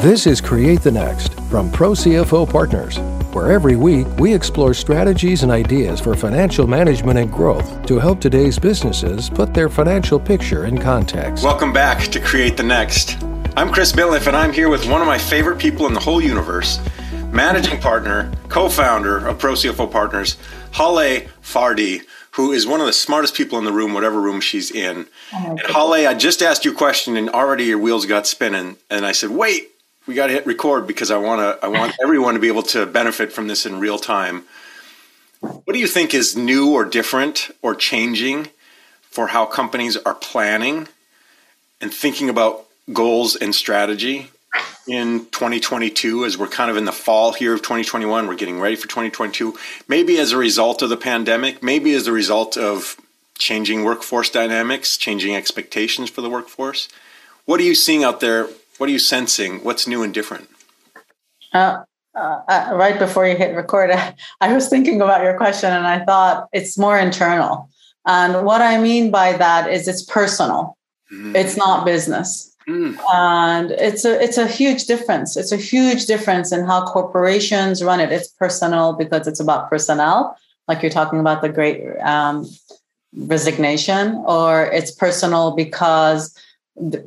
This is Create the Next from Pro CFO Partners, where every week we explore strategies and ideas for financial management and growth to help today's businesses put their financial picture in context. Welcome back to Create the Next. I'm Chris Billiff, and I'm here with one of my favorite people in the whole universe, managing partner, co founder of Pro CFO Partners, Hale Fardi who is one of the smartest people in the room, whatever room she's in. Oh and Hale, I just asked you a question, and already your wheels got spinning. And I said, "Wait, we got to hit record because I want to. I want everyone to be able to benefit from this in real time. What do you think is new or different or changing for how companies are planning and thinking about goals and strategy in 2022 as we're kind of in the fall here of 2021 we're getting ready for 2022 maybe as a result of the pandemic maybe as a result of changing workforce dynamics changing expectations for the workforce what are you seeing out there what are you sensing? What's new and different? Uh, uh, uh right before you hit record, I was thinking about your question and I thought it's more internal. And what I mean by that is it's personal. Mm. It's not business. Mm. And it's a it's a huge difference. It's a huge difference in how corporations run it. It's personal because it's about personnel, like you're talking about the great um, resignation, or it's personal because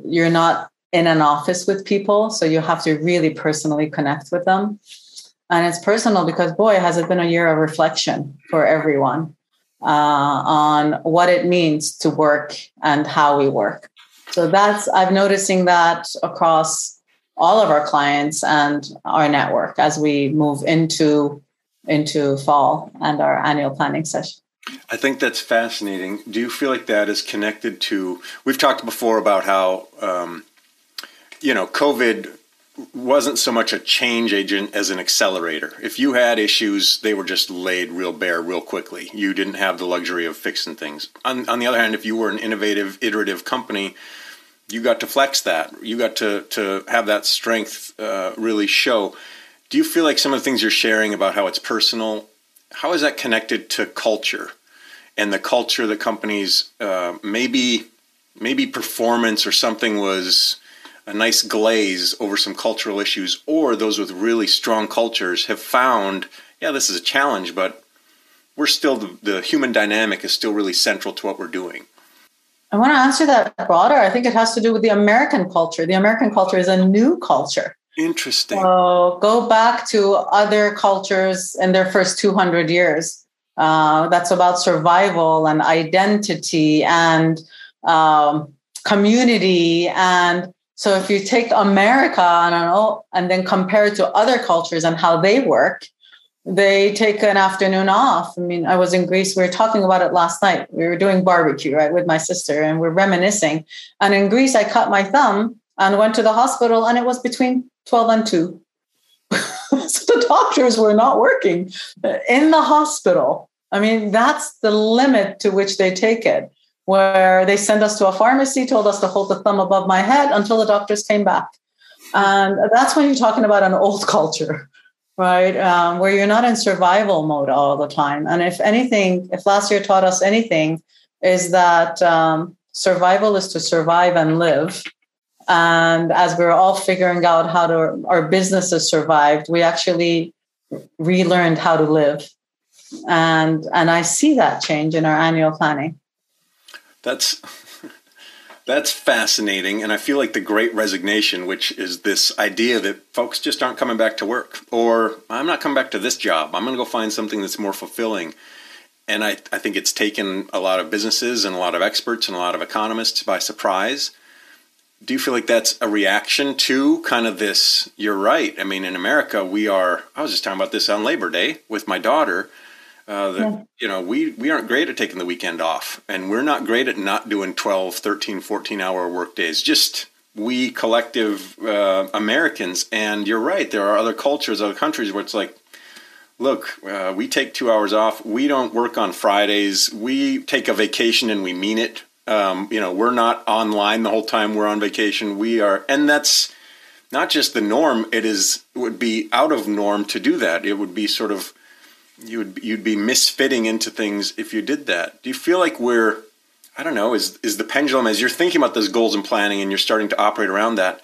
you're not in an office with people. So you have to really personally connect with them. And it's personal because, boy, has it been a year of reflection for everyone uh, on what it means to work and how we work. So that's, I'm noticing that across all of our clients and our network as we move into into fall and our annual planning session. I think that's fascinating. Do you feel like that is connected to? We've talked before about how um, you know, COVID wasn't so much a change agent as an accelerator. If you had issues, they were just laid real bare real quickly. You didn't have the luxury of fixing things. On, on the other hand, if you were an innovative, iterative company, you got to flex that. You got to to have that strength uh, really show. Do you feel like some of the things you're sharing about how it's personal, how is that connected to culture and the culture that companies uh, maybe maybe performance or something was a nice glaze over some cultural issues, or those with really strong cultures have found, yeah, this is a challenge, but we're still the, the human dynamic is still really central to what we're doing. I want to answer that broader. I think it has to do with the American culture. The American culture is a new culture. Interesting. So go back to other cultures in their first 200 years. Uh, that's about survival and identity and um, community and so if you take America and, and then compare it to other cultures and how they work, they take an afternoon off. I mean, I was in Greece. We were talking about it last night. We were doing barbecue, right, with my sister, and we're reminiscing. And in Greece, I cut my thumb and went to the hospital, and it was between 12 and 2. so the doctors were not working in the hospital. I mean, that's the limit to which they take it where they sent us to a pharmacy, told us to hold the thumb above my head until the doctors came back. And that's when you're talking about an old culture, right? Um, where you're not in survival mode all the time. And if anything, if last year taught us anything, is that um, survival is to survive and live. And as we we're all figuring out how to, our businesses survived, we actually relearned how to live. And, and I see that change in our annual planning. That's that's fascinating, and I feel like the Great Resignation, which is this idea that folks just aren't coming back to work, or I'm not coming back to this job. I'm going to go find something that's more fulfilling. And I, I think it's taken a lot of businesses and a lot of experts and a lot of economists by surprise. Do you feel like that's a reaction to kind of this? You're right. I mean, in America, we are. I was just talking about this on Labor Day with my daughter uh, that yeah. you know we we aren't great at taking the weekend off and we're not great at not doing 12 13 14 hour work days. Just we collective uh, americans and you're right there are other cultures other countries where it's like look uh, we take two hours off. We don't work on fridays. We take a vacation and we mean it. Um, you know we're not online the whole time we're on vacation. We are and that's not just the norm. It is it would be out of norm to do that. It would be sort of you would you'd be misfitting into things if you did that. Do you feel like we're I don't know, is is the pendulum as you're thinking about those goals and planning and you're starting to operate around that,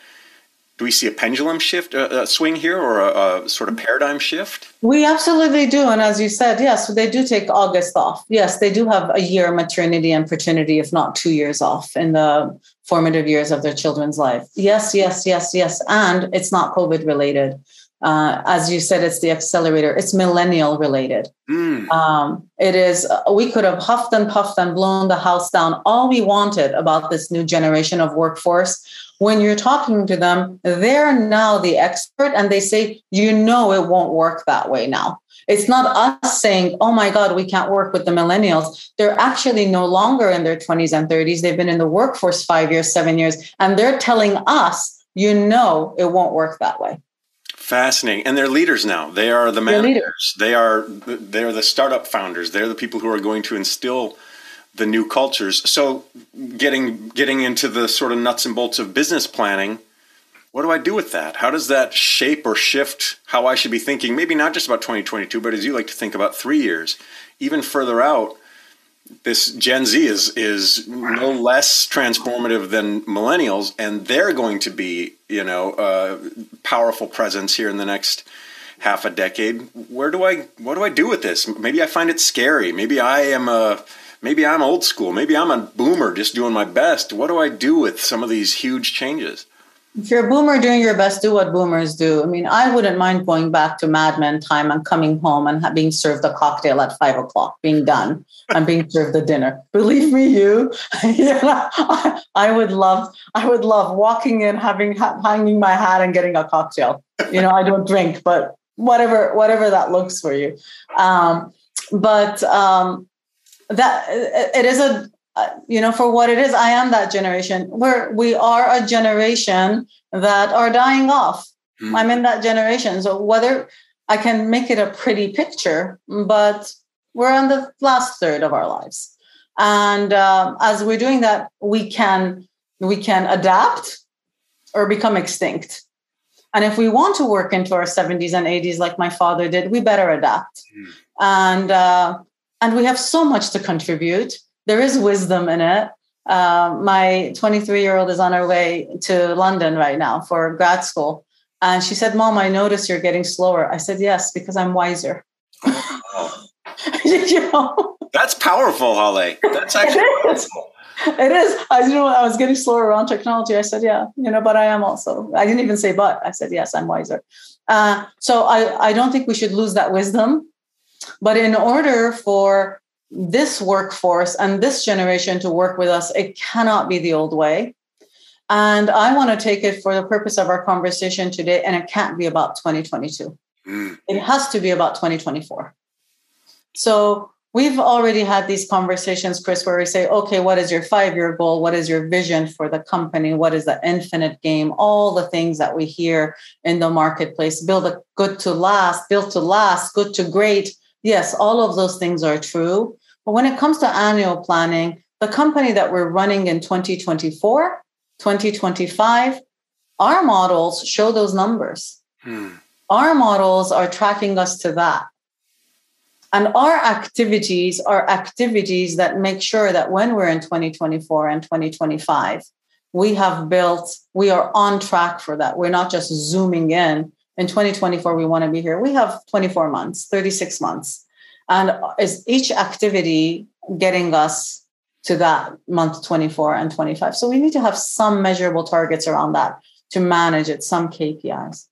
do we see a pendulum shift, a, a swing here, or a, a, sort of paradigm shift? We absolutely do. And as you said, yes, they do take August off. Yes, they do have a year maternity and paternity, if not two years off in the formative years of their children's life. Yes, yes, yes, yes. And it's not COVID related. Uh, as you said, it's the accelerator. It's millennial related. Mm. Um, it is. We could have huffed and puffed and blown the house down all we wanted about this new generation of workforce when you're talking to them, they're now the expert and they say, you know, it won't work that way now. It's not us saying, oh my God, we can't work with the millennials. They're actually no longer in their 20s and 30s. They've been in the workforce five years, seven years, and they're telling us, you know, it won't work that way. Fascinating. And they're leaders now. They are the managers. They are they're the startup founders. They're the people who are going to instill the new cultures. So getting getting into the sort of nuts and bolts of business planning, what do I do with that? How does that shape or shift how I should be thinking? Maybe not just about 2022, but as you like to think about 3 years, even further out. This Gen Z is is no less transformative than millennials, and they're going to be, you know, a powerful presence here in the next half a decade. Where do I what do I do with this? Maybe I find it scary. Maybe I am a maybe I'm old school. Maybe I'm a boomer just doing my best. What do I do with some of these huge changes? If you're a boomer doing your best, do what boomers do. I mean, I wouldn't mind going back to Mad Men time and coming home and being served a cocktail at five o'clock, being done and being served the dinner. Believe me, you, yeah, I would love, I would love walking in, having hanging my hat and getting a cocktail. You know, I don't drink, but whatever, whatever that looks for you. Um, but um, that it is a you know for what it is i am that generation we're we are a generation that are dying off mm. i'm in that generation so whether i can make it a pretty picture but we're on the last third of our lives and uh, as we're doing that we can we can adapt or become extinct and if we want to work into our 70s and 80s like my father did we better adapt mm. and uh, and we have so much to contribute. There is wisdom in it. Uh, my 23 year old is on her way to London right now for grad school. And she said, Mom, I notice you're getting slower. I said, Yes, because I'm wiser. You know? That's powerful, Holly. That's actually it powerful. It is. I you know I was getting slower around technology. I said, yeah, you know, but I am also. I didn't even say but. I said, yes, I'm wiser. Uh, so I, I don't think we should lose that wisdom. But in order for this workforce and this generation to work with us, it cannot be the old way. And I want to take it for the purpose of our conversation today, and it can't be about 2022. Mm. It has to be about 2024. So we've already had these conversations, Chris, where we say, okay, what is your five year goal? What is your vision for the company? What is the infinite game? All the things that we hear in the marketplace build a good to last, built to last, good to great, Yes, all of those things are true. But when it comes to annual planning, the company that we're running in 2024, 2025, our models show those numbers. Hmm. Our models are tracking us to that. And our activities are activities that make sure that when we're in 2024 and 2025, we have built, we are on track for that. We're not just zooming in in 2024 we want to be here we have 24 months 36 months and is each activity getting us to that month 24 and 25 so we need to have some measurable targets around that to manage it some kpis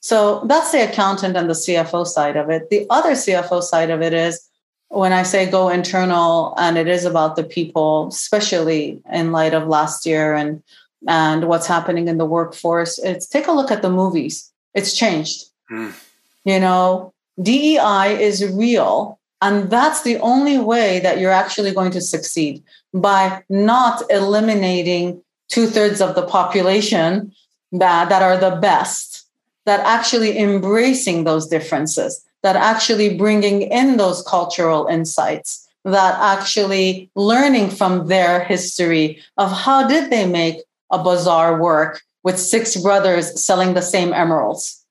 so that's the accountant and the cfo side of it the other cfo side of it is when i say go internal and it is about the people especially in light of last year and and what's happening in the workforce it's take a look at the movies it's changed. Mm. You know, DEI is real. And that's the only way that you're actually going to succeed by not eliminating two thirds of the population that, that are the best, that actually embracing those differences, that actually bringing in those cultural insights, that actually learning from their history of how did they make a bazaar work with six brothers selling the same emeralds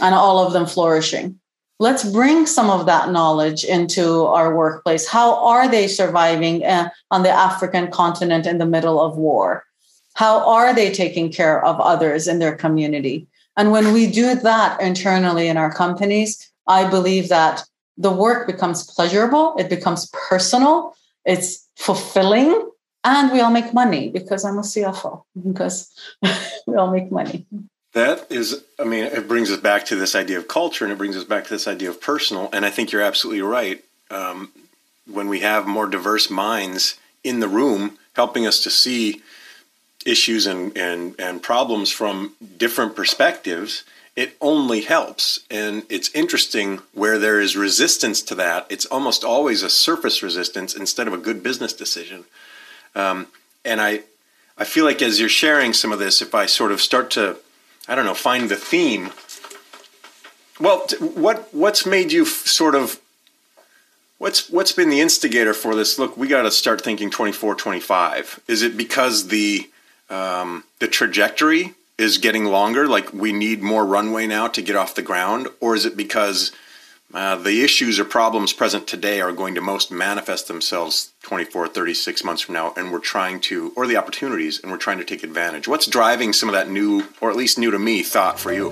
and all of them flourishing. Let's bring some of that knowledge into our workplace. How are they surviving uh, on the African continent in the middle of war? How are they taking care of others in their community? And when we do that internally in our companies, I believe that the work becomes pleasurable, it becomes personal, it's fulfilling, and we all make money because I'm a CFO, because we all make money. That is, I mean, it brings us back to this idea of culture and it brings us back to this idea of personal. And I think you're absolutely right. Um, when we have more diverse minds in the room helping us to see issues and, and, and problems from different perspectives, it only helps. And it's interesting where there is resistance to that, it's almost always a surface resistance instead of a good business decision. Um, and I, I feel like as you're sharing some of this, if I sort of start to, I don't know, find the theme. Well, what what's made you sort of what's what's been the instigator for this? Look, we got to start thinking 24, 25. Is it because the um, the trajectory is getting longer? Like we need more runway now to get off the ground, or is it because uh, the issues or problems present today are going to most manifest themselves 24, 36 months from now, and we're trying to, or the opportunities, and we're trying to take advantage. What's driving some of that new, or at least new to me, thought for you?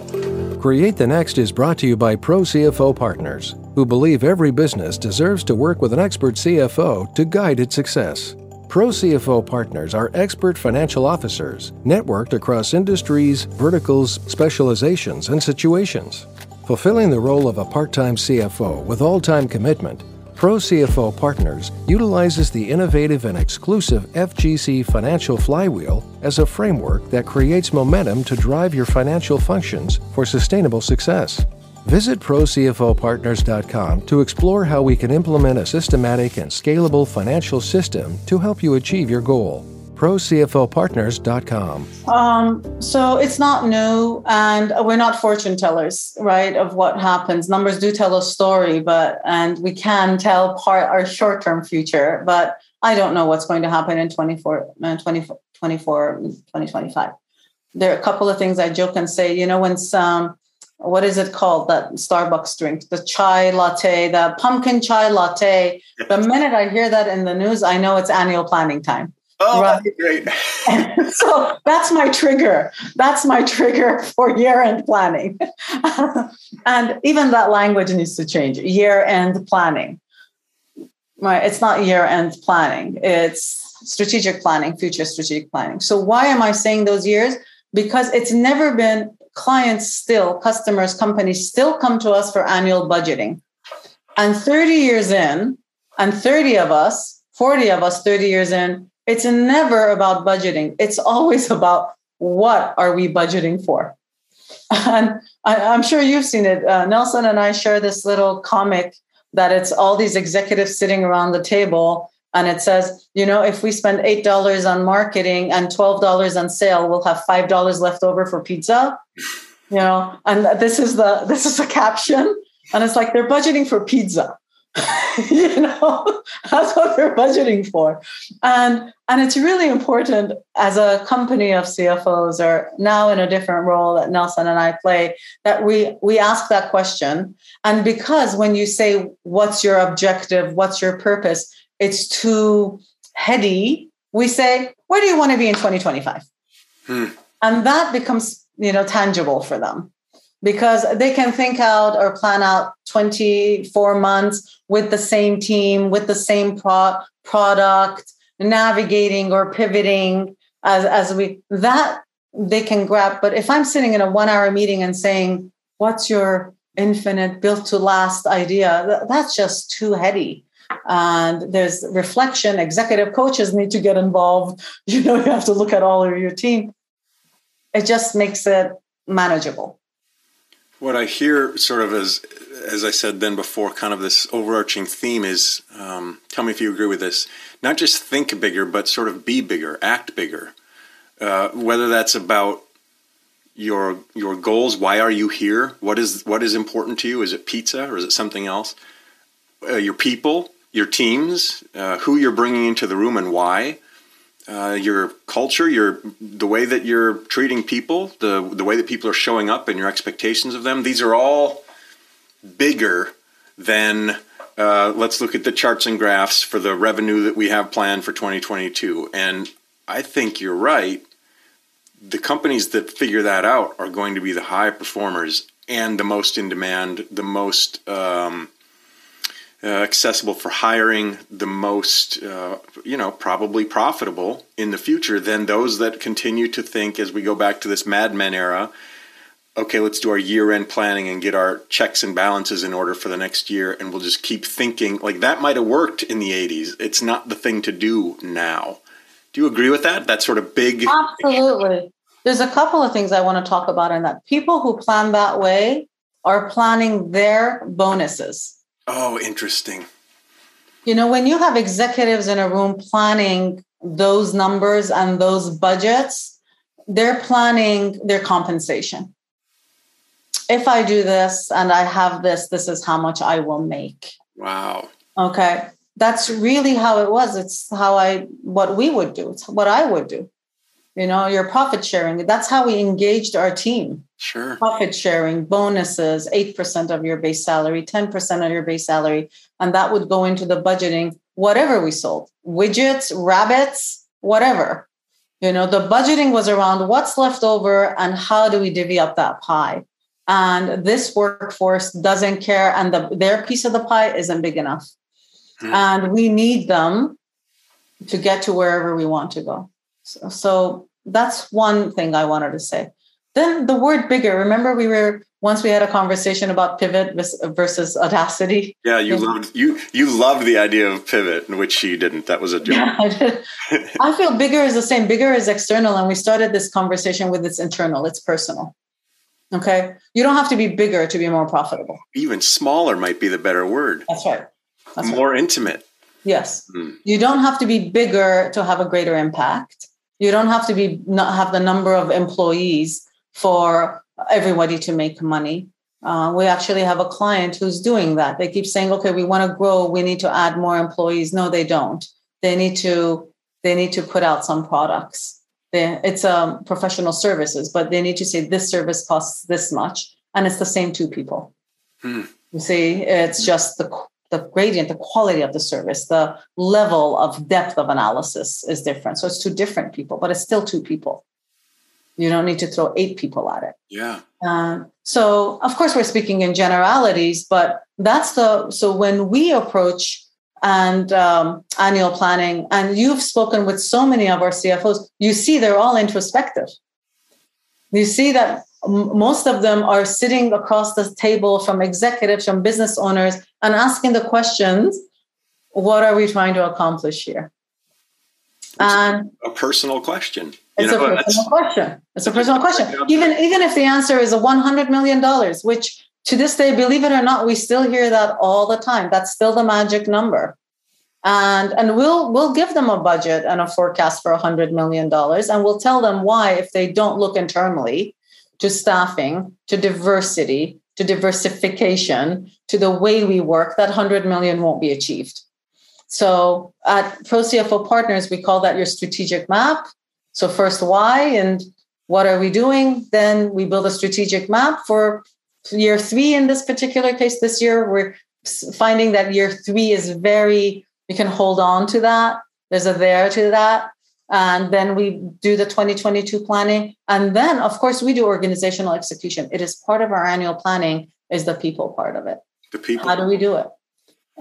Create the Next is brought to you by Pro CFO Partners, who believe every business deserves to work with an expert CFO to guide its success. Pro CFO partners are expert financial officers networked across industries, verticals, specializations, and situations. Fulfilling the role of a part time CFO with all time commitment, Pro CFO Partners utilizes the innovative and exclusive FGC Financial Flywheel as a framework that creates momentum to drive your financial functions for sustainable success. Visit ProCFOPartners.com to explore how we can implement a systematic and scalable financial system to help you achieve your goal. ProCFOPartners.com. Um, so it's not new, and we're not fortune tellers, right? Of what happens. Numbers do tell a story, but and we can tell part our short-term future, but I don't know what's going to happen in 24, uh, 24, 24 2025. There are a couple of things I joke and say, you know, when some what is it called that Starbucks drink? The chai latte, the pumpkin chai latte. The minute I hear that in the news, I know it's annual planning time. Oh, right? great. so that's my trigger. That's my trigger for year end planning. and even that language needs to change year end planning. Right? It's not year end planning, it's strategic planning, future strategic planning. So, why am I saying those years? Because it's never been clients still, customers, companies still come to us for annual budgeting. And 30 years in, and 30 of us, 40 of us, 30 years in, it's never about budgeting. It's always about what are we budgeting for? And I, am sure you've seen it. Uh, Nelson and I share this little comic that it's all these executives sitting around the table and it says, you know, if we spend $8 on marketing and $12 on sale, we'll have $5 left over for pizza. You know, and this is the this is the caption. And it's like they're budgeting for pizza. you know, that's what they're budgeting for. And and it's really important as a company of CFOs or now in a different role that Nelson and I play that we we ask that question. And because when you say what's your objective, what's your purpose, it's too heady, we say, where do you want to be in 2025? Hmm. And that becomes, you know, tangible for them because they can think out or plan out 24 months with the same team, with the same pro- product, navigating or pivoting as, as we that they can grab. But if I'm sitting in a one hour meeting and saying, what's your infinite built to last idea, that's just too heady. And there's reflection. Executive coaches need to get involved. You know you have to look at all of your team. It just makes it manageable what i hear sort of as as i said then before kind of this overarching theme is um, tell me if you agree with this not just think bigger but sort of be bigger act bigger. Uh, whether that's about your your goals why are you here? What is what is important to you? Is it pizza or is it something else? Uh, your people your teams, uh, who you're bringing into the room and why, uh, your culture, your the way that you're treating people, the the way that people are showing up, and your expectations of them. These are all bigger than. Uh, let's look at the charts and graphs for the revenue that we have planned for 2022. And I think you're right. the companies that figure that out are going to be the high performers and the most in demand, the most um, uh, accessible for hiring, the most, uh, you know, probably profitable in the future than those that continue to think, as we go back to this Mad Men era, okay, let's do our year end planning and get our checks and balances in order for the next year. And we'll just keep thinking like that might have worked in the 80s. It's not the thing to do now. Do you agree with that? That sort of big. Absolutely. There's a couple of things I want to talk about in that. People who plan that way are planning their bonuses. Oh, interesting. You know, when you have executives in a room planning those numbers and those budgets, they're planning their compensation. If I do this and I have this, this is how much I will make. Wow. Okay. That's really how it was. It's how I, what we would do. It's what I would do you know your profit sharing. That's how we engaged our team. Sure. Profit sharing bonuses 8% of your base salary 10% of your base salary and that would go into the budgeting whatever we sold widgets rabbits whatever. You know the budgeting was around what's left over and how do we divvy up that pie. And this workforce doesn't care and the, their piece of the pie isn't big enough. Mm. and we need them to get to wherever we want to go. So, so that's one thing I wanted to say. Then the word bigger. Remember, we were once we had a conversation about pivot versus audacity. Yeah, you loved you you loved the idea of pivot, which she didn't. That was a joke. Yeah, I, I feel bigger is the same. Bigger is external, and we started this conversation with it's internal. It's personal. Okay, you don't have to be bigger to be more profitable. Even smaller might be the better word. That's right. That's more right. intimate. Yes, mm. you don't have to be bigger to have a greater impact you don't have to be not have the number of employees for everybody to make money. Uh, we actually have a client who's doing that. They keep saying, "Okay, we want to grow. We need to add more employees." No, they don't. They need to they need to put out some products. They, it's um, professional services, but they need to say this service costs this much, and it's the same two people. Hmm. You see, it's just the the gradient, the quality of the service, the level of depth of analysis is different. So it's two different people, but it's still two people. You don't need to throw eight people at it. Yeah. Uh, so of course we're speaking in generalities, but that's the so when we approach and um, annual planning, and you've spoken with so many of our CFOs, you see they're all introspective. You see that most of them are sitting across the table from executives, from business owners, and asking the questions what are we trying to accomplish here? And a personal question. It's know, a personal question. It's a personal question. Even even if the answer is a one hundred million dollars, which to this day, believe it or not, we still hear that all the time. That's still the magic number. And and we'll we'll give them a budget and a forecast for a hundred million dollars, and we'll tell them why if they don't look internally to staffing, to diversity, to diversification, to the way we work, that 100 million won't be achieved. So at Pro CFO Partners, we call that your strategic map. So first, why and what are we doing? Then we build a strategic map for year three in this particular case. This year, we're finding that year three is very, we can hold on to that. There's a there to that and then we do the 2022 planning. And then of course we do organizational execution. It is part of our annual planning is the people part of it. The people. How do we do it?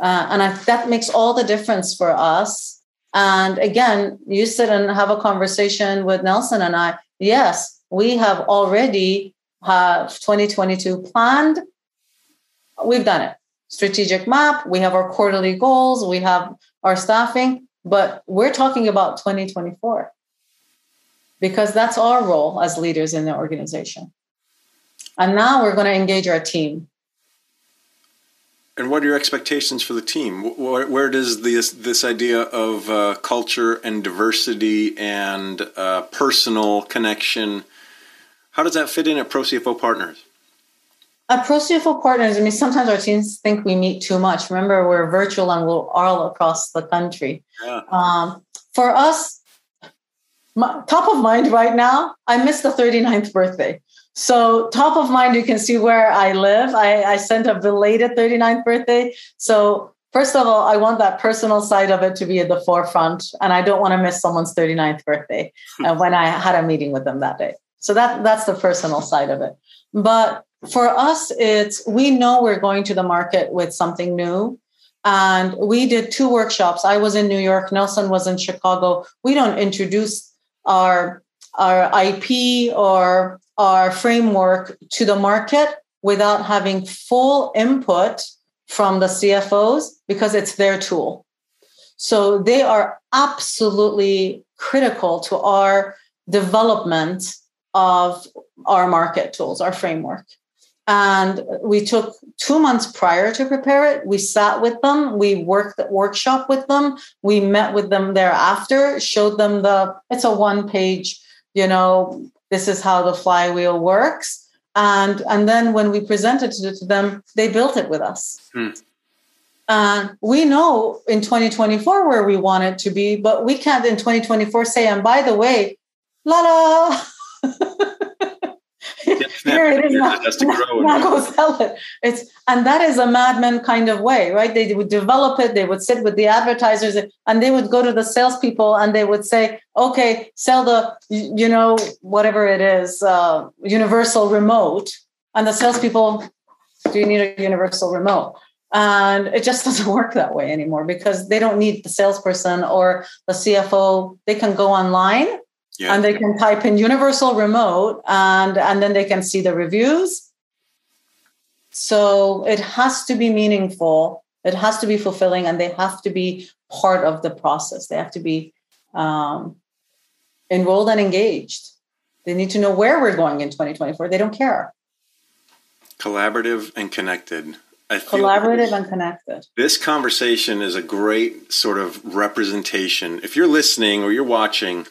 Uh, and I, that makes all the difference for us. And again you sit and have a conversation with nelson and i. Yes we have already have 2022 planned. We've done it. Strategic map we have our quarterly goals we have our staffing but we're talking about 2024 because that's our role as leaders in the organization. And now we're going to engage our team. And what are your expectations for the team? Where, where does this this idea of uh, culture and diversity and uh, personal connection? How does that fit in at Pro CFO Partners? Pro CFO Partners, I mean, sometimes our teams think we meet too much. Remember, we're virtual and we're all across the country. Yeah. Um, for us, my, top of mind right now, I missed the 39th birthday. So, top of mind, you can see where I live. I, I sent a belated 39th birthday. So, first of all, I want that personal side of it to be at the forefront, and I don't want to miss someone's 39th birthday uh, when I had a meeting with them that day. So that that's the personal side of it. But for us, it's we know we're going to the market with something new. And we did two workshops. I was in New York, Nelson was in Chicago. We don't introduce our our IP or our framework to the market without having full input from the CFOs because it's their tool. So they are absolutely critical to our development of our market tools, our framework. And we took two months prior to prepare it. We sat with them, we worked the workshop with them, we met with them thereafter, showed them the it's a one page, you know, this is how the flywheel works. And and then when we presented it to them they built it with us. Hmm. and we know in 2024 where we want it to be but we can't in 2024 say and by the way la la here it is. Now, now, now go sell it. It's and that is a madman kind of way, right? They would develop it. They would sit with the advertisers, and they would go to the salespeople, and they would say, "Okay, sell the, you know, whatever it is, uh, universal remote." And the salespeople, do you need a universal remote? And it just doesn't work that way anymore because they don't need the salesperson or the CFO. They can go online yeah. and they can type in universal remote and and then they can see the reviews. So it has to be meaningful. It has to be fulfilling and they have to be part of the process. They have to be um, enrolled and engaged. They need to know where we're going in 2024 they don't care. Collaborative and connected. Collaborative and connected. This conversation is a great sort of representation. If you're listening or you're watching,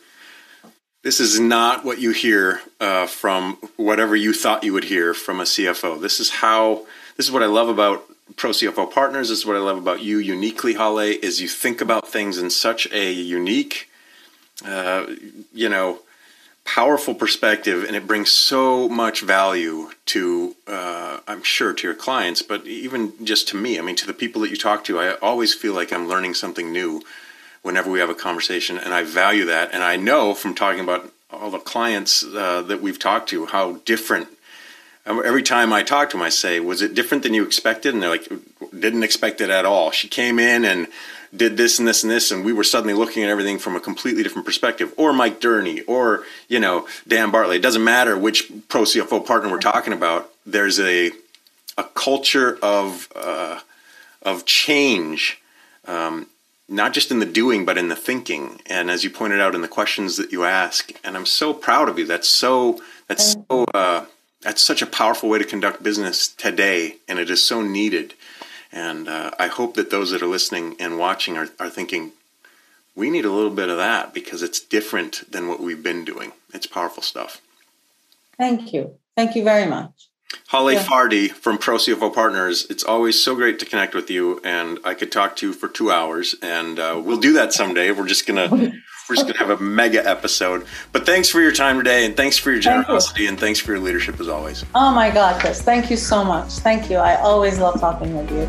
this is not what you hear uh, from whatever you thought you would hear from a CFO. This is how. This is what I love about Pro CFO Partners. This is what I love about you uniquely, Hale. Is you think about things in such a unique, uh, you know, powerful perspective, and it brings so much value to. Uh, I'm sure to your clients, but even just to me. I mean, to the people that you talk to, I always feel like I'm learning something new whenever we have a conversation, and I value that. And I know from talking about all the clients uh, that we've talked to how different. Every time I talk to them, I say, "Was it different than you expected?" And they're like, "Didn't expect it at all." She came in and did this and this and this, and we were suddenly looking at everything from a completely different perspective. Or Mike Durney, or you know Dan Bartley. It doesn't matter which pro CFO partner we're talking about. There's a a culture of uh, of change um, not just in the doing but in the thinking. And as you pointed out in the questions that you ask and i'm so proud of you. That's so that's so uh, that's such a powerful way to conduct business today and it is so needed. And uh, i hope that those that are listening and watching are, are thinking we need a little bit of that because it's different than what we've been doing. It's powerful stuff. Thank you. Thank you very much Hale yeah. Fardi from Pro CFO Partners. It's always so great to connect with you, and I could talk to you for two hours, and uh, we'll do that someday. We're just gonna we're just gonna have a mega episode. But thanks for your time today, and thanks for your generosity, Thank you. and thanks for your leadership as always. Oh my God, Chris! Thank you so much. Thank you. I always love talking with you.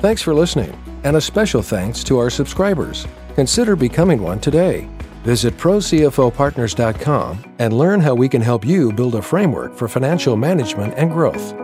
Thanks for listening, and a special thanks to our subscribers. Consider becoming one today. Visit ProCFOPartners.com and learn how we can help you build a framework for financial management and growth.